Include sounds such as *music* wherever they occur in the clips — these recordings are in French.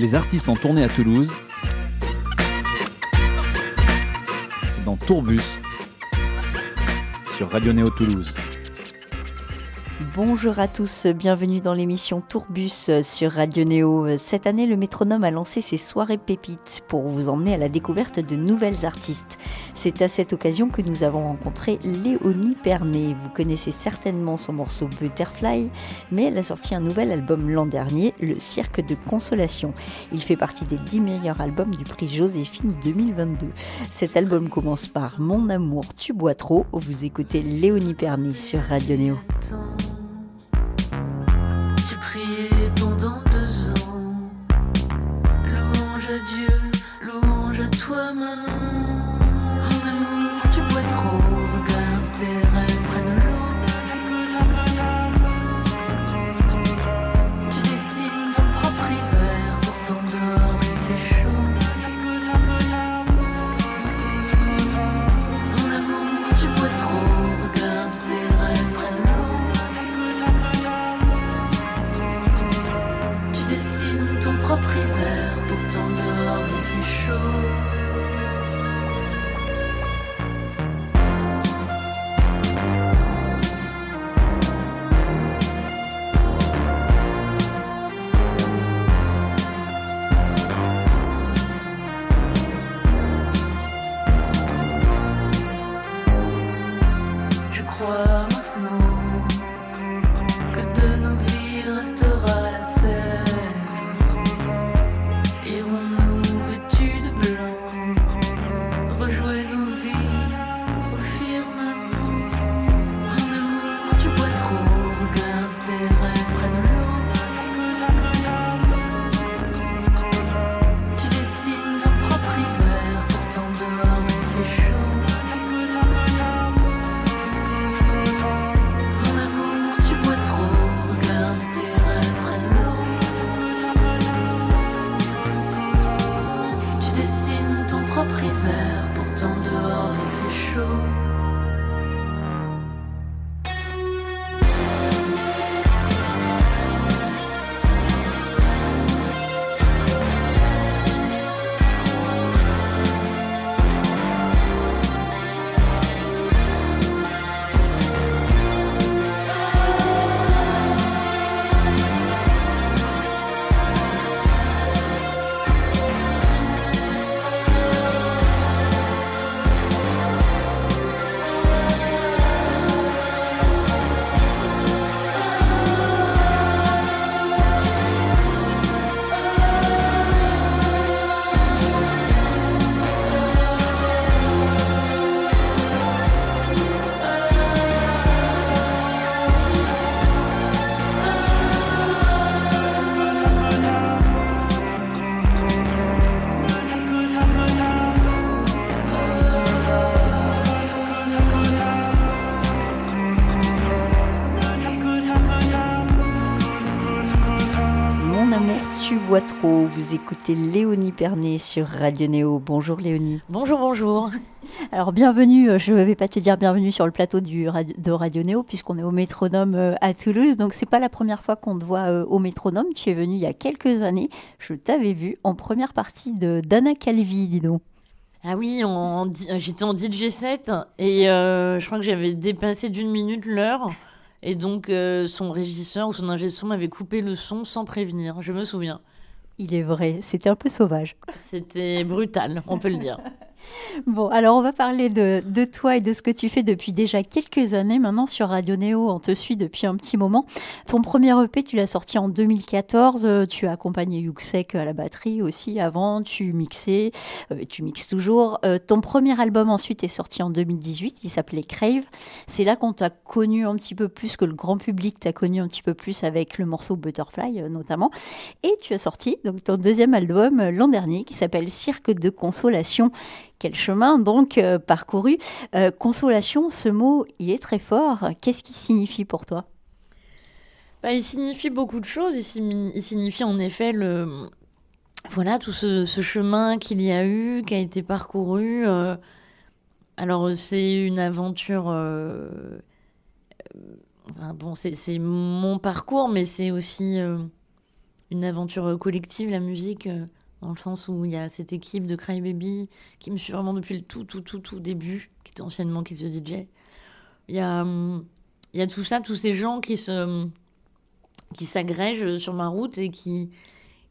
Les artistes en tournée à Toulouse. C'est dans Tourbus sur Radio Néo Toulouse. Bonjour à tous, bienvenue dans l'émission Tourbus sur Radio Néo. Cette année, le métronome a lancé ses soirées pépites pour vous emmener à la découverte de nouvelles artistes. C'est à cette occasion que nous avons rencontré Léonie Pernet. Vous connaissez certainement son morceau Butterfly, mais elle a sorti un nouvel album l'an dernier, Le Cirque de Consolation. Il fait partie des 10 meilleurs albums du prix Joséphine 2022. Cet album commence par Mon amour, tu bois trop. Vous écoutez Léonie Pernet sur Radio Néo. Dieu, louange à toi, maman. Tu bois trop. Vous écoutez Léonie Pernet sur Radio Néo. Bonjour Léonie. Bonjour, bonjour. Alors bienvenue, euh, je ne vais pas te dire bienvenue sur le plateau du de Radio Néo puisqu'on est au métronome euh, à Toulouse. Donc c'est pas la première fois qu'on te voit euh, au métronome. Tu es venu il y a quelques années. Je t'avais vu en première partie de d'Anna Calvi, dis donc. Ah oui, j'étais en DJ 7 et euh, je crois que j'avais dépassé d'une minute l'heure. Et donc euh, son régisseur ou son ingé son m'avait coupé le son sans prévenir, je me souviens. Il est vrai, c'était un peu sauvage. C'était brutal, on peut le dire. *laughs* *laughs* Bon, alors on va parler de, toi et de ce que tu fais depuis déjà quelques années maintenant sur Radio Néo. On te suit depuis un petit moment. Ton premier EP, tu l'as sorti en 2014. Euh, Tu as accompagné Yuxek à la batterie aussi avant. Tu mixais, euh, tu mixes toujours. Euh, ton premier album ensuite est sorti en 2018. Il s'appelait Crave. C'est là qu'on t'a connu un petit peu plus que le grand public t'a connu un petit peu plus avec le morceau Butterfly notamment. Et tu as sorti donc ton deuxième album l'an dernier qui s'appelle Cirque de consolation. Quel chemin donc euh, parcouru Euh, Consolation, ce mot, il est très fort. Qu'est-ce qui signifie pour toi? Bah, il signifie beaucoup de choses. Il, signi- il signifie en effet le, voilà, tout ce, chemin qu'il y a eu, qui a été parcouru. euh. alors, c'est une aventure. bon, c'est mon parcours, mais c'est aussi une aventure collective, la musique, dans le sens où il y a cette équipe de Crybaby qui me suit vraiment depuis le tout, tout, tout, tout début, qui était anciennement Kill the DJ. Il y a, hum, il y a tout ça, tous ces gens qui se qui s'agrègent sur ma route et qui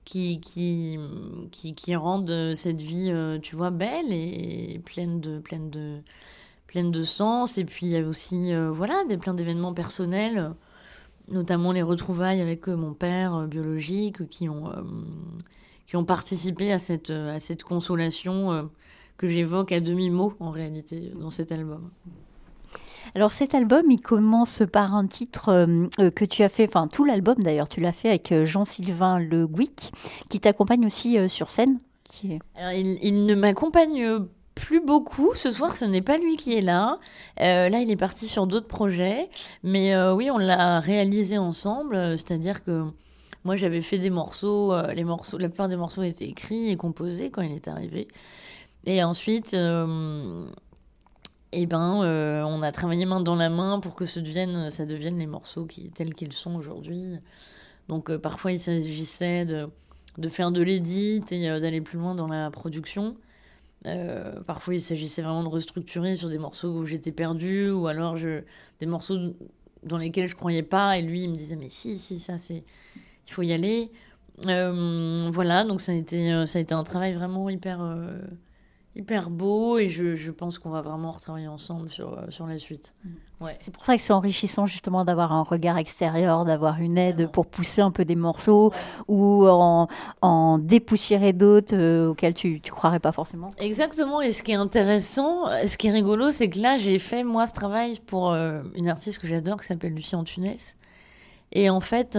qui qui qui, qui rendent cette vie, euh, tu vois, belle et pleine de pleine de pleine de sens. Et puis il y a aussi, euh, voilà, des plein d'événements personnels, notamment les retrouvailles avec euh, mon père biologique, qui ont qui ont participé à cette euh, à cette consolation euh, que j'évoque à demi mot en réalité dans cet album. Alors cet album, il commence par un titre euh, que tu as fait, enfin tout l'album d'ailleurs, tu l'as fait avec Jean-Sylvain Le Gouic, qui t'accompagne aussi euh, sur scène. Qui est... Alors, il, il ne m'accompagne plus beaucoup. Ce soir, ce n'est pas lui qui est là. Euh, là, il est parti sur d'autres projets. Mais oui, on l'a réalisé ensemble. C'est-à-dire que moi, j'avais fait des morceaux. euh, les morceaux, la plupart des morceaux étaient écrits et composés quand il est arrivé. Et ensuite, euh, eh ben, euh, on a travaillé main dans la main pour que devienne, ça devienne les morceaux qui, tels qu'ils sont aujourd'hui. Donc, parfois, il s'agissait de, faire de l'édit et d'aller plus loin dans la production. Parfois, il s'agissait vraiment de restructurer sur des morceaux où j'étais perdue ou alors des morceaux dans lesquels je croyais pas et lui, il me disait mais si, si, ça c'est, il faut y aller. Euh, voilà, donc ça a été, euh, ça a été un travail vraiment hyper, euh, hyper beau et je, je pense qu'on va vraiment retravailler ensemble sur, sur la suite. Ouais. C'est pour ça que c'est enrichissant justement d'avoir un regard extérieur, d'avoir une aide pour pousser un peu des morceaux ou en, en dépoussiérer d'autres euh, auxquels tu ne croirais pas forcément. Exactement, et ce qui est intéressant, ce qui est rigolo, c'est que là, j'ai fait, moi, ce travail pour une artiste que j'adore, qui s'appelle Lucie Antunes. Et en fait,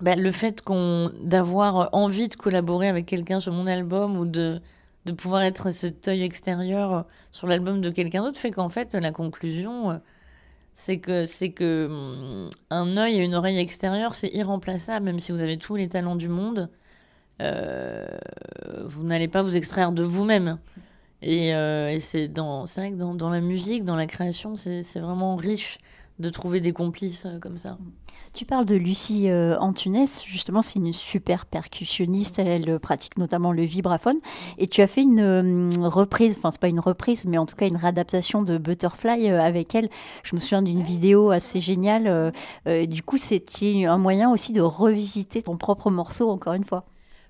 bah, le fait qu'on d'avoir envie de collaborer avec quelqu'un sur mon album ou de, de pouvoir être cet œil extérieur euh, sur l'album de quelqu'un d'autre fait qu'en fait, la conclusion, euh, c'est que, c'est que hum, un œil et une oreille extérieure, c'est irremplaçable, même si vous avez tous les talents du monde. Euh, vous n'allez pas vous extraire de vous-même. Et, euh, c'est dans, c'est vrai que dans, dans la musique, dans la création, c'est vraiment riche de trouver des complices euh, comme ça. Tu parles de Lucie euh, Antunes, justement, c'est une super percussionniste, elle euh, pratique notamment le vibraphone, et tu as fait une euh, reprise, enfin c'est pas une reprise, mais en tout cas une réadaptation de Butterfly euh, avec elle. Je me souviens d'une vidéo assez géniale, du coup c'était un moyen aussi de revisiter ton propre morceau encore une fois.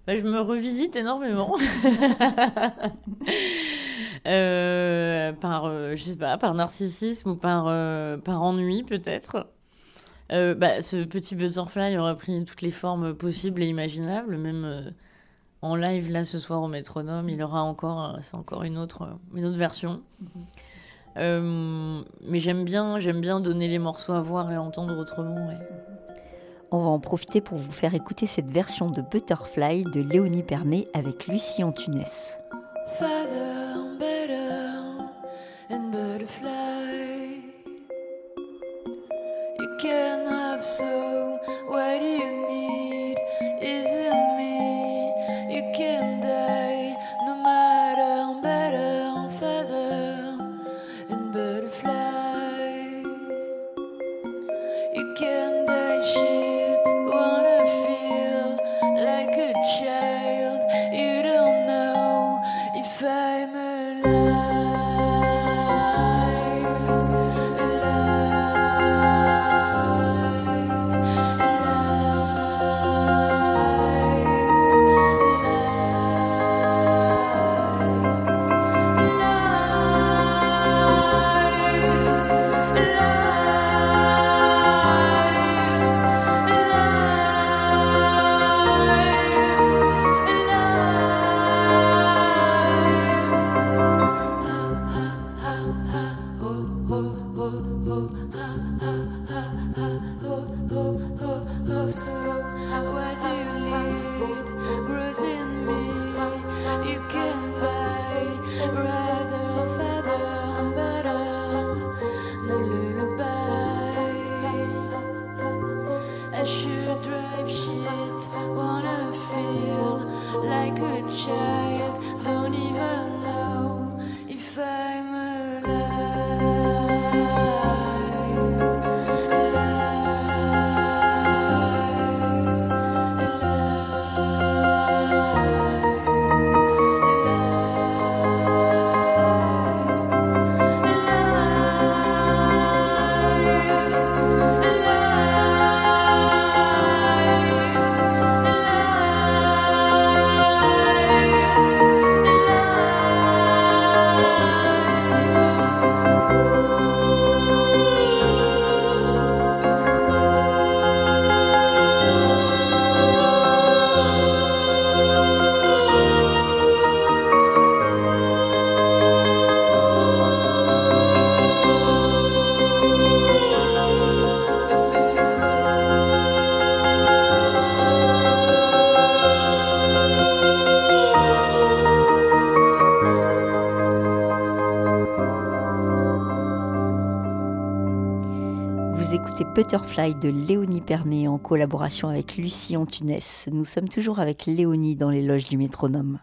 Bah, je me revisite énormément. *laughs* Par, je sais pas, par narcissisme ou par, par ennui peut-être. Euh, bah, ce petit butterfly aura pris toutes les formes possibles et imaginables, même euh, en live là ce soir au métronome, il aura encore, euh, c'est encore une autre, une autre version. Euh, mais j'aime bien, j'aime bien donner les morceaux à voir et à entendre autrement. ouais. On va en profiter pour vous faire écouter cette version de Butterfly de Léonie Pernet avec Lucie Antunes. Feather, better, and butterfly. Can have so, what do you need? I could share. Butterfly de Léonie Pernet en collaboration avec Lucie Antunes. Nous sommes toujours avec Léonie dans les loges du métronome.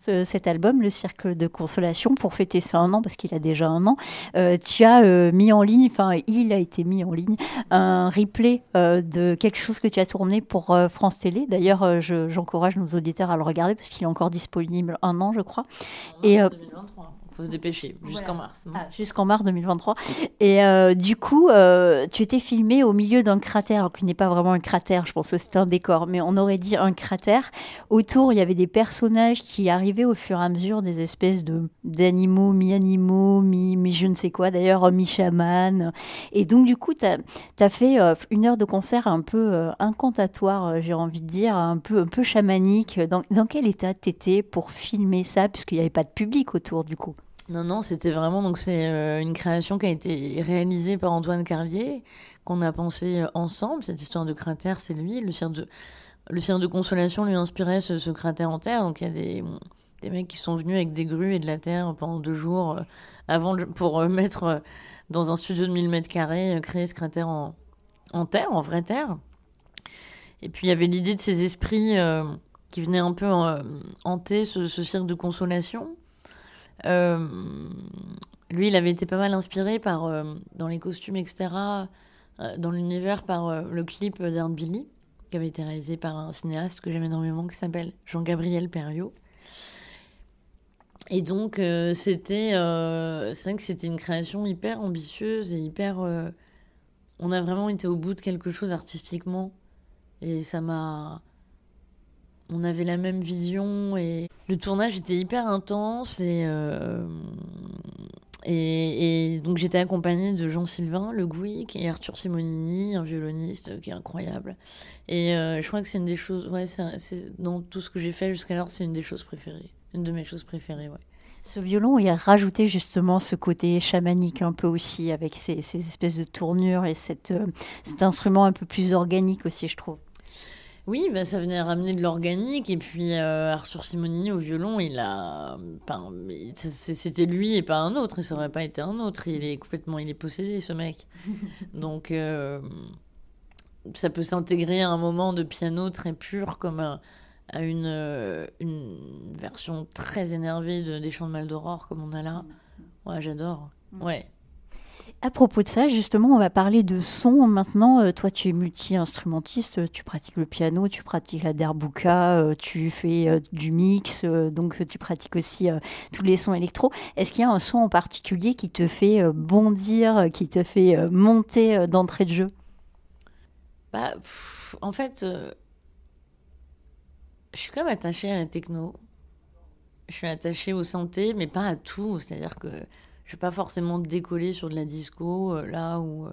Ce- cet album, Le Cercle de Consolation, pour fêter ça un an, parce qu'il a déjà un an, euh, tu as euh, mis en ligne, enfin il a été mis en ligne, un replay euh, de quelque chose que tu as tourné pour France Télé. D'ailleurs, je- j'encourage nos auditeurs à le regarder parce qu'il est encore disponible un an, je crois. Et, 2023. Faut se dépêcher jusqu'en mars. Ah, Jusqu'en mars 2023. Et euh, du coup, euh, tu étais filmé au milieu d'un cratère, qui n'est pas vraiment un cratère, je pense que c'était un décor, mais on aurait dit un cratère. Autour, il y avait des personnages qui arrivaient au fur et à mesure, des espèces de d'animaux, mi-animaux, mi, mi je ne sais quoi, d'ailleurs, mi-chaman. Et donc, du coup, tu as, fait euh, une heure de concert un peu euh, incantatoire, euh, j'ai envie de dire, un peu, un peu chamanique. Dans, dans quel état t'étais pour filmer ça, puisqu'il n'y avait pas de public autour, du coup? Non, non, c'était vraiment donc c'est euh, une création qui a été réalisée par Antoine Carlier, qu'on a pensé euh, ensemble. Cette histoire de cratère, c'est lui. Le cirque de, le cirque de consolation lui inspirait ce, cratère en terre. Donc il y a des, des mecs qui sont venus avec des grues et de la terre pendant deux jours euh, avant pour mettre dans un studio de 1000 mètres carrés, créer ce cratère en, en terre, en vraie terre. Et puis il y avait l'idée de ces esprits qui venaient un peu hanter ce cirque de consolation. Euh, lui, il avait été pas mal inspiré par, euh, dans les costumes, etc., euh, dans l'univers, par le clip d'Art Billy, qui avait été réalisé par un cinéaste que j'aime énormément, qui s'appelle Jean-Gabriel Perriot. Et donc, c'était, c'est vrai que c'était une création hyper ambitieuse et hyper. on a vraiment été au bout de quelque chose artistiquement. Et ça m'a. On avait la même vision et le tournage était hyper intense et, euh, et, et donc j'étais accompagnée de Jean Sylvain, le Gouic, et Arthur Simonini, un violoniste qui est incroyable. Et euh, je crois que c'est une des choses, ouais, c'est dans tout ce que j'ai fait jusqu'alors, c'est une des choses préférées, une de mes choses préférées, ouais. Ce violon, il a rajouté justement ce côté chamanique un peu aussi, avec ces, ces espèces de tournures et euh, cet instrument un peu plus organique aussi, je trouve. Oui, bah, ça venait ramener de l'organique. Et puis euh, Arthur Simonini au violon, il a. enfin, C'était lui et pas un autre. Et ça aurait pas été un autre. Il est complètement. Il est possédé, ce mec. *laughs* Donc, euh, ça peut s'intégrer à un moment de piano très pur, comme à, à une, euh, une version très énervée de, des Chants de Mal d'Aurore, comme on a là. Ouais, j'adore. Ouais. À propos de ça, justement, on va parler de son maintenant. Euh, toi, tu es multi-instrumentiste, tu pratiques le piano, tu pratiques la derbuka, euh, tu fais euh, du mix, donc tu pratiques aussi tous les sons électro. Est-ce qu'il y a un son en particulier qui te fait bondir, qui te fait monter d'entrée de jeu? Bah, en fait, je suis quand même attachée à la techno. Je suis attachée au synthé, mais pas à tout. C'est-à-dire que je vais pas forcément décoller sur de la disco, euh, là où euh,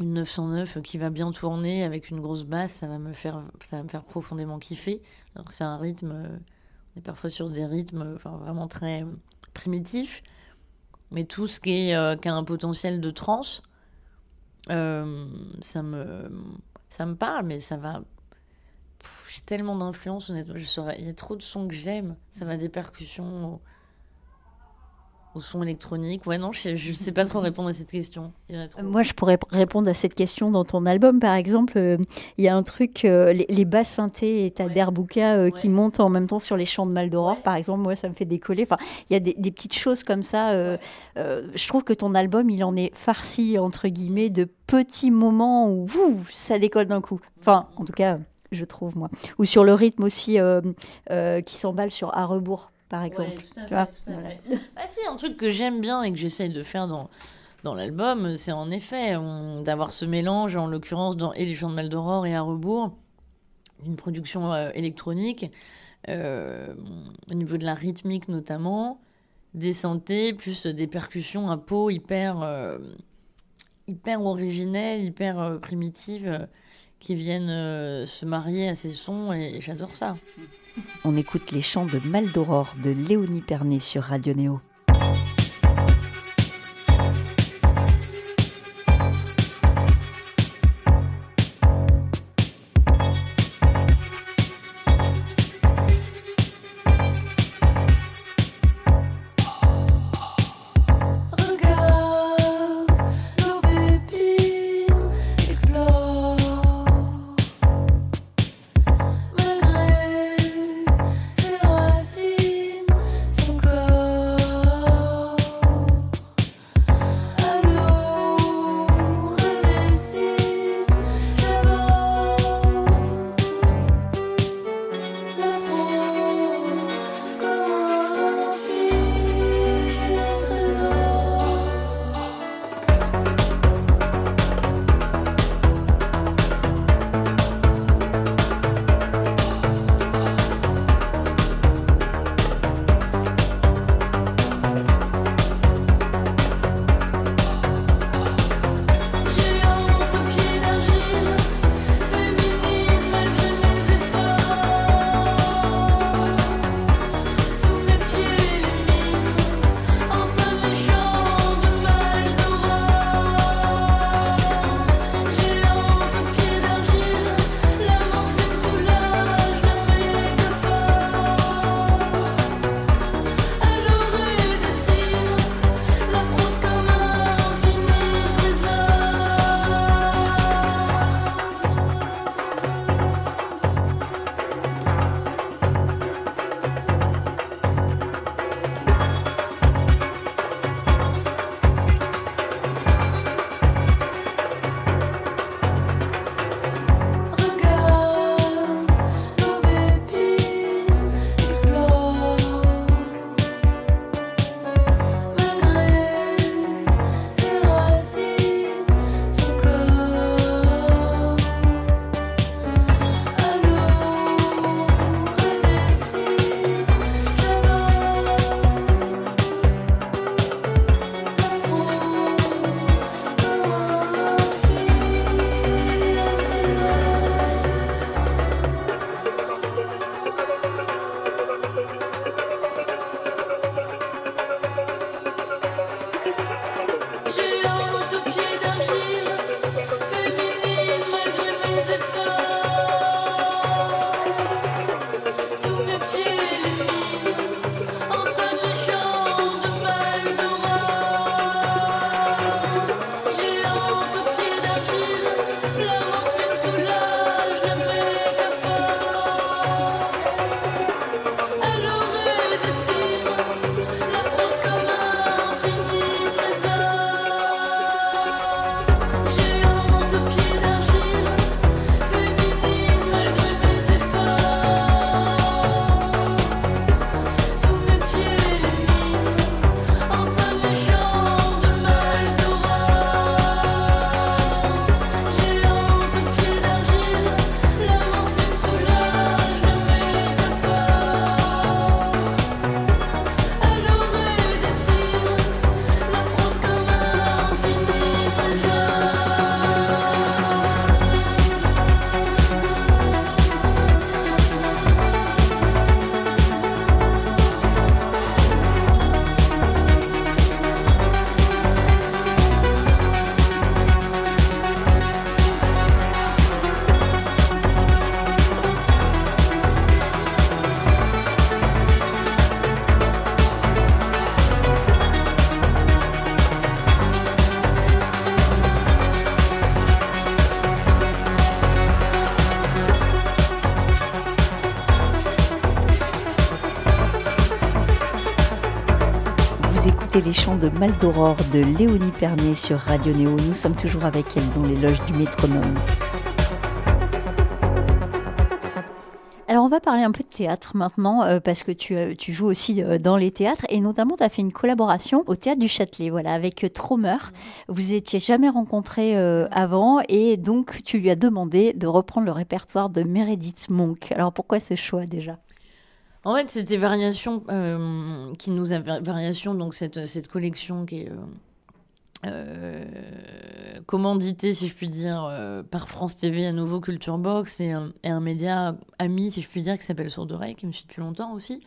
une 909 qui va bien tourner avec une grosse basse, ça va me faire, ça va me faire profondément kiffer. C'est un rythme, euh, on est parfois sur des rythmes enfin, vraiment très primitifs, mais tout ce qui, est, a un potentiel de trance, ça me ça me parle mais ça va j'ai tellement d'influence honnêtement. Il y a trop de sons que j'aime. Ça va des percussions au, son électronique ouais non je, je sais pas trop répondre à cette question trop. Moi, je pourrais répondre à cette question dans ton album, par exemple. euh, Il y a un truc, euh, les, les basses synthés et ta Ouais. derbuka euh, qui montent en même temps sur les champs de Maldoror, Ouais. par exemple. Moi, ça me fait décoller. Enfin, il y a des, des petites choses comme ça. je trouve que ton album, il en est farci, entre guillemets, de petits moments où ouh, ça décolle d'un coup. Enfin, en tout cas, je trouve, moi. Ou sur le rythme aussi euh, euh, qui s'emballe sur À rebours, par exemple. Ouais, tu vois, voilà. Bah, si, un truc que j'aime bien et que j'essaye de faire dans, dans l'album, c'est en effet d'avoir ce mélange, en l'occurrence dans Et les Chants de Mal d'Aurore et à rebours, une production euh, électronique, euh, au niveau de la rythmique notamment, des synthés, plus des percussions à peau hyper, euh, hyper originelles, hyper primitives, qui viennent se marier à ces sons, et j'adore ça. On écoute les chants de Maldoror de Léonie Pernet sur Radio Néo. Les chants de Mal d'Aurore de Léonie Pernet sur Radio Néo. Nous sommes toujours avec elle dans les loges du métronome. Alors on va parler un peu de théâtre maintenant euh, parce que tu, euh, joues aussi euh, dans les théâtres et notamment tu as fait une collaboration au théâtre du Châtelet voilà avec Tromer. Vous étiez jamais rencontrés avant et donc tu lui as demandé de reprendre le répertoire de Meredith Monk. Alors pourquoi ce choix déjà? En fait, c'était Variation euh, qui nous a Variation, donc cette, cette collection qui est euh, euh, commanditée, si je puis dire, par France TV, à nouveau Culture Box et un, média ami, si je puis dire, qui s'appelle Sourd Oreille, qui me suit depuis longtemps aussi.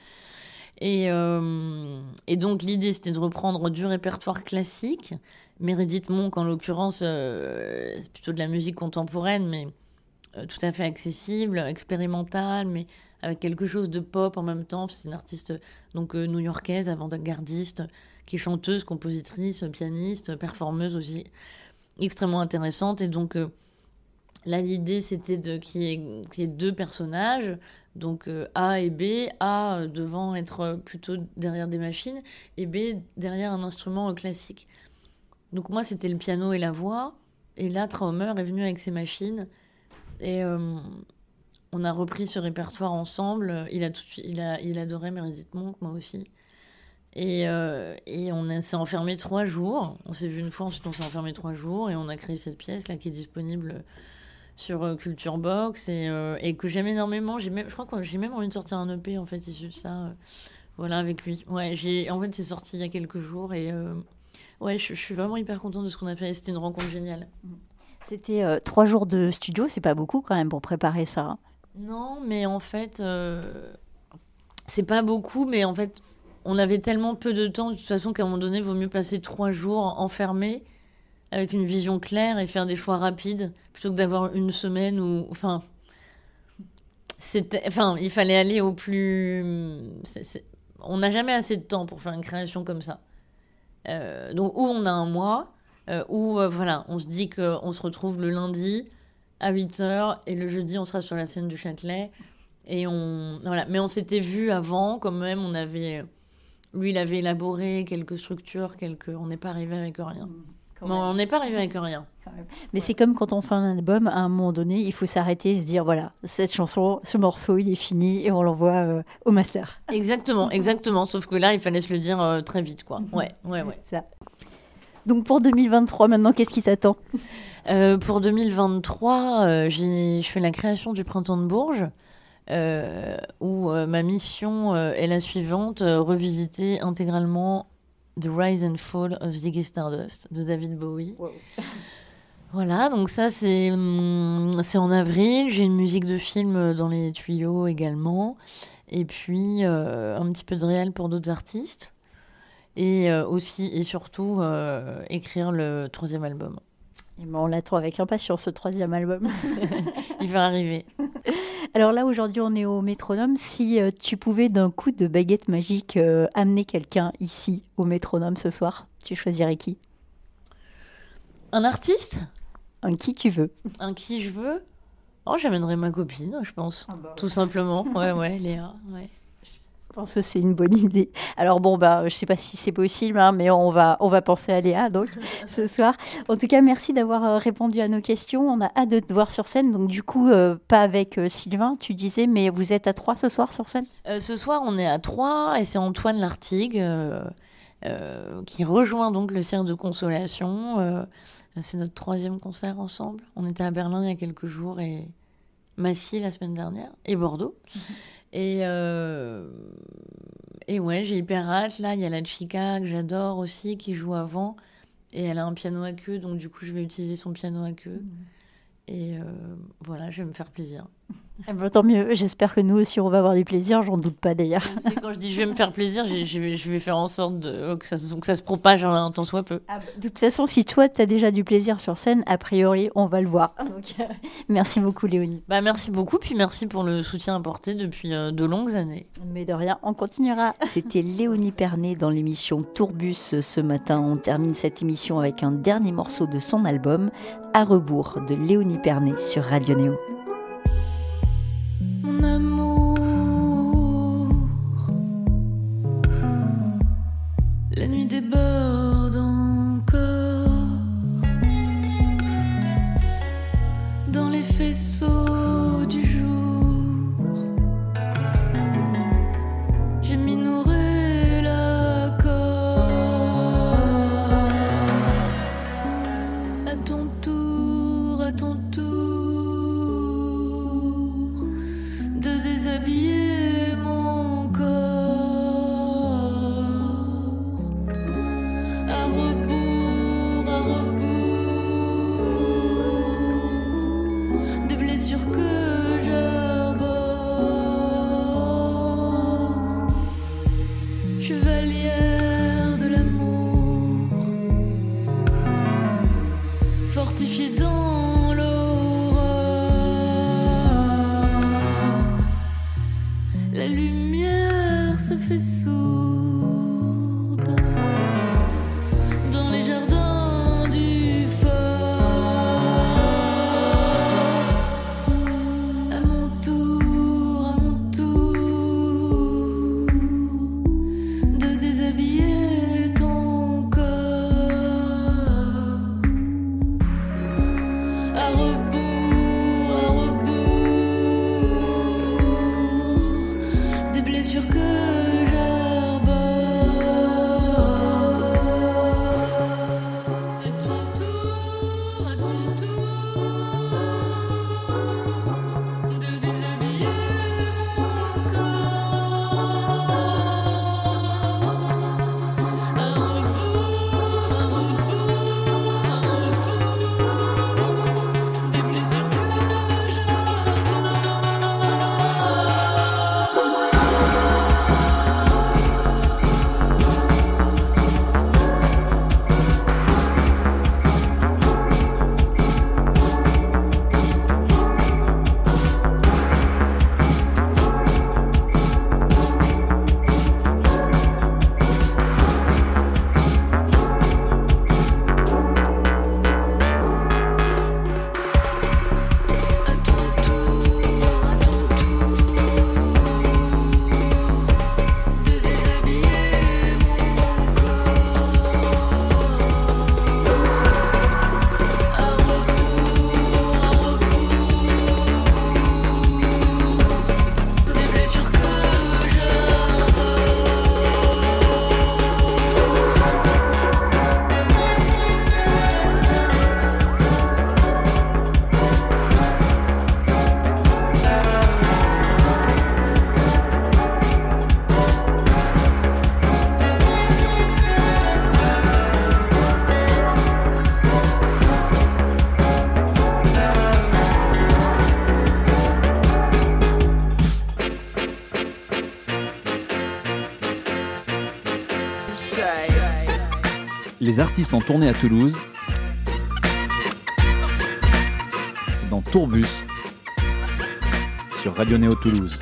Et, donc l'idée, c'était de reprendre du répertoire classique. Meredith Monk, en l'occurrence, c'est plutôt de la musique contemporaine, mais tout à fait accessible, expérimentale, mais avec quelque chose de pop en même temps. C'est une artiste donc euh, new-yorkaise, avant-gardiste, qui est chanteuse, compositrice, pianiste, performeuse aussi, extrêmement intéressante. Et donc euh, là, l'idée, c'était de qu'il y, ait- deux personnages, donc euh, A et B. A euh, devant être euh, plutôt derrière des machines, et B derrière un instrument euh, classique. Donc moi, c'était le piano et la voix. Et là, Traumer est venu avec ses machines. Et euh, on a repris ce répertoire ensemble. Il a tout il a, il adorait Meredith Monk, moi aussi. Et, euh, et on s'est enfermé trois jours. On s'est vu une fois, ensuite on s'est enfermé trois jours et on a créé cette pièce là qui est disponible sur euh, Culture Box et, euh, et que j'aime énormément. J'ai même, je crois que j'ai même envie de sortir un EP en fait issu de ça. voilà avec lui. Ouais, j'ai en fait c'est sorti il y a quelques jours et ouais, je, suis vraiment hyper contente de ce qu'on a fait. C'était une rencontre géniale. C'était trois jours de studio, c'est pas beaucoup quand même pour préparer ça. Non, mais en fait, euh, c'est pas beaucoup, mais en fait, on avait tellement peu de temps, de toute façon, qu'à un moment donné, il vaut mieux passer trois jours enfermés avec une vision claire et faire des choix rapides plutôt que d'avoir une semaine où, enfin, c'était, enfin, il fallait aller au plus. On n'a jamais assez de temps pour faire une création comme ça. Euh, donc, ou on a un mois, euh, ou voilà, on se dit qu'on se retrouve le lundi à 8h et le jeudi on sera sur la scène du Châtelet. Et on voilà. Mais on s'était vu avant quand même on avait lui il avait élaboré quelques structures quelques on n'est pas arrivé avec rien. On n'est pas arrivé avec rien. Mais c'est comme quand on fait un album, à un moment donné, il faut s'arrêter et se dire voilà, cette chanson, ce morceau, il est fini et on l'envoie euh, au master. exactement *laughs* exactement. Sauf que là il fallait se le dire euh, très vite quoi. Ouais ouais ouais. Ça. Donc pour 2023, maintenant, qu'est-ce qui t'attend? Euh, pour 2023, euh, j'ai- je fais la création du Printemps de Bourges, euh, où ma mission est la suivante revisiter intégralement The Rise and Fall of Ziggy Stardust de David Bowie. Voilà, donc ça c'est hum, c'est en avril. J'ai une musique de film dans les tuyaux également, et puis un petit peu de réel pour d'autres artistes, et aussi et surtout écrire le troisième album. Eh ben, On l'attend avec impatience, ce troisième album. *laughs* Il va arriver. Alors là, aujourd'hui, on est au métronome. Si euh, tu pouvais d'un coup de baguette magique euh, amener quelqu'un ici au métronome ce soir, tu choisirais qui? Un artiste? Un qui tu veux. Un qui je veux? Oh, j'amènerai ma copine, je pense. Tout simplement. *laughs* Ouais, ouais, Léa. Ouais. Je pense que c'est une bonne idée. Alors bon, bah, je sais pas si c'est possible, hein, mais on va, on va penser à Léa donc *laughs* ce soir. En tout cas, merci d'avoir euh, répondu à nos questions. On a hâte de te voir sur scène. Donc du coup, euh, pas avec euh, Sylvain, tu disais, mais vous êtes à trois ce soir sur scène? Euh, ce soir, on est à Troyes et c'est Antoine Lartigue qui rejoint donc le Cirque de Consolation. C'est notre troisième concert ensemble. On était à Berlin il y a quelques jours et Massy la semaine dernière et Bordeaux. Et, euh, et ouais, j'ai hyper hâte. Là, il y a la Chica que j'adore aussi qui joue avant. Et elle a un piano à queue, donc du coup, je vais utiliser son piano à queue. Et euh, voilà, je vais me faire plaisir. *laughs* Eh ben, Tant mieux. J'espère que nous aussi, on va avoir du plaisir. J'en doute pas d'ailleurs. Quand je dis je vais me faire plaisir, je vais, je vais faire en sorte de, que, ça, se- que ça se propage un tant soit peu. Ah De toute façon, si toi, tu as déjà du plaisir sur scène, a priori, on va le voir. Donc, euh, merci beaucoup, Léonie. Bah, merci beaucoup, puis merci pour le soutien apporté depuis euh, de longues années. Mais de rien, on continuera. *laughs* C'était Léonie Pernet dans l'émission Tourbus ce matin. On termine cette émission avec un dernier morceau de son album, À rebours, de Léonie Pernet sur Radio Néo. Mon mortifié les artistes en tournée à Toulouse. C'est dans Tourbus sur Radio Néo Toulouse.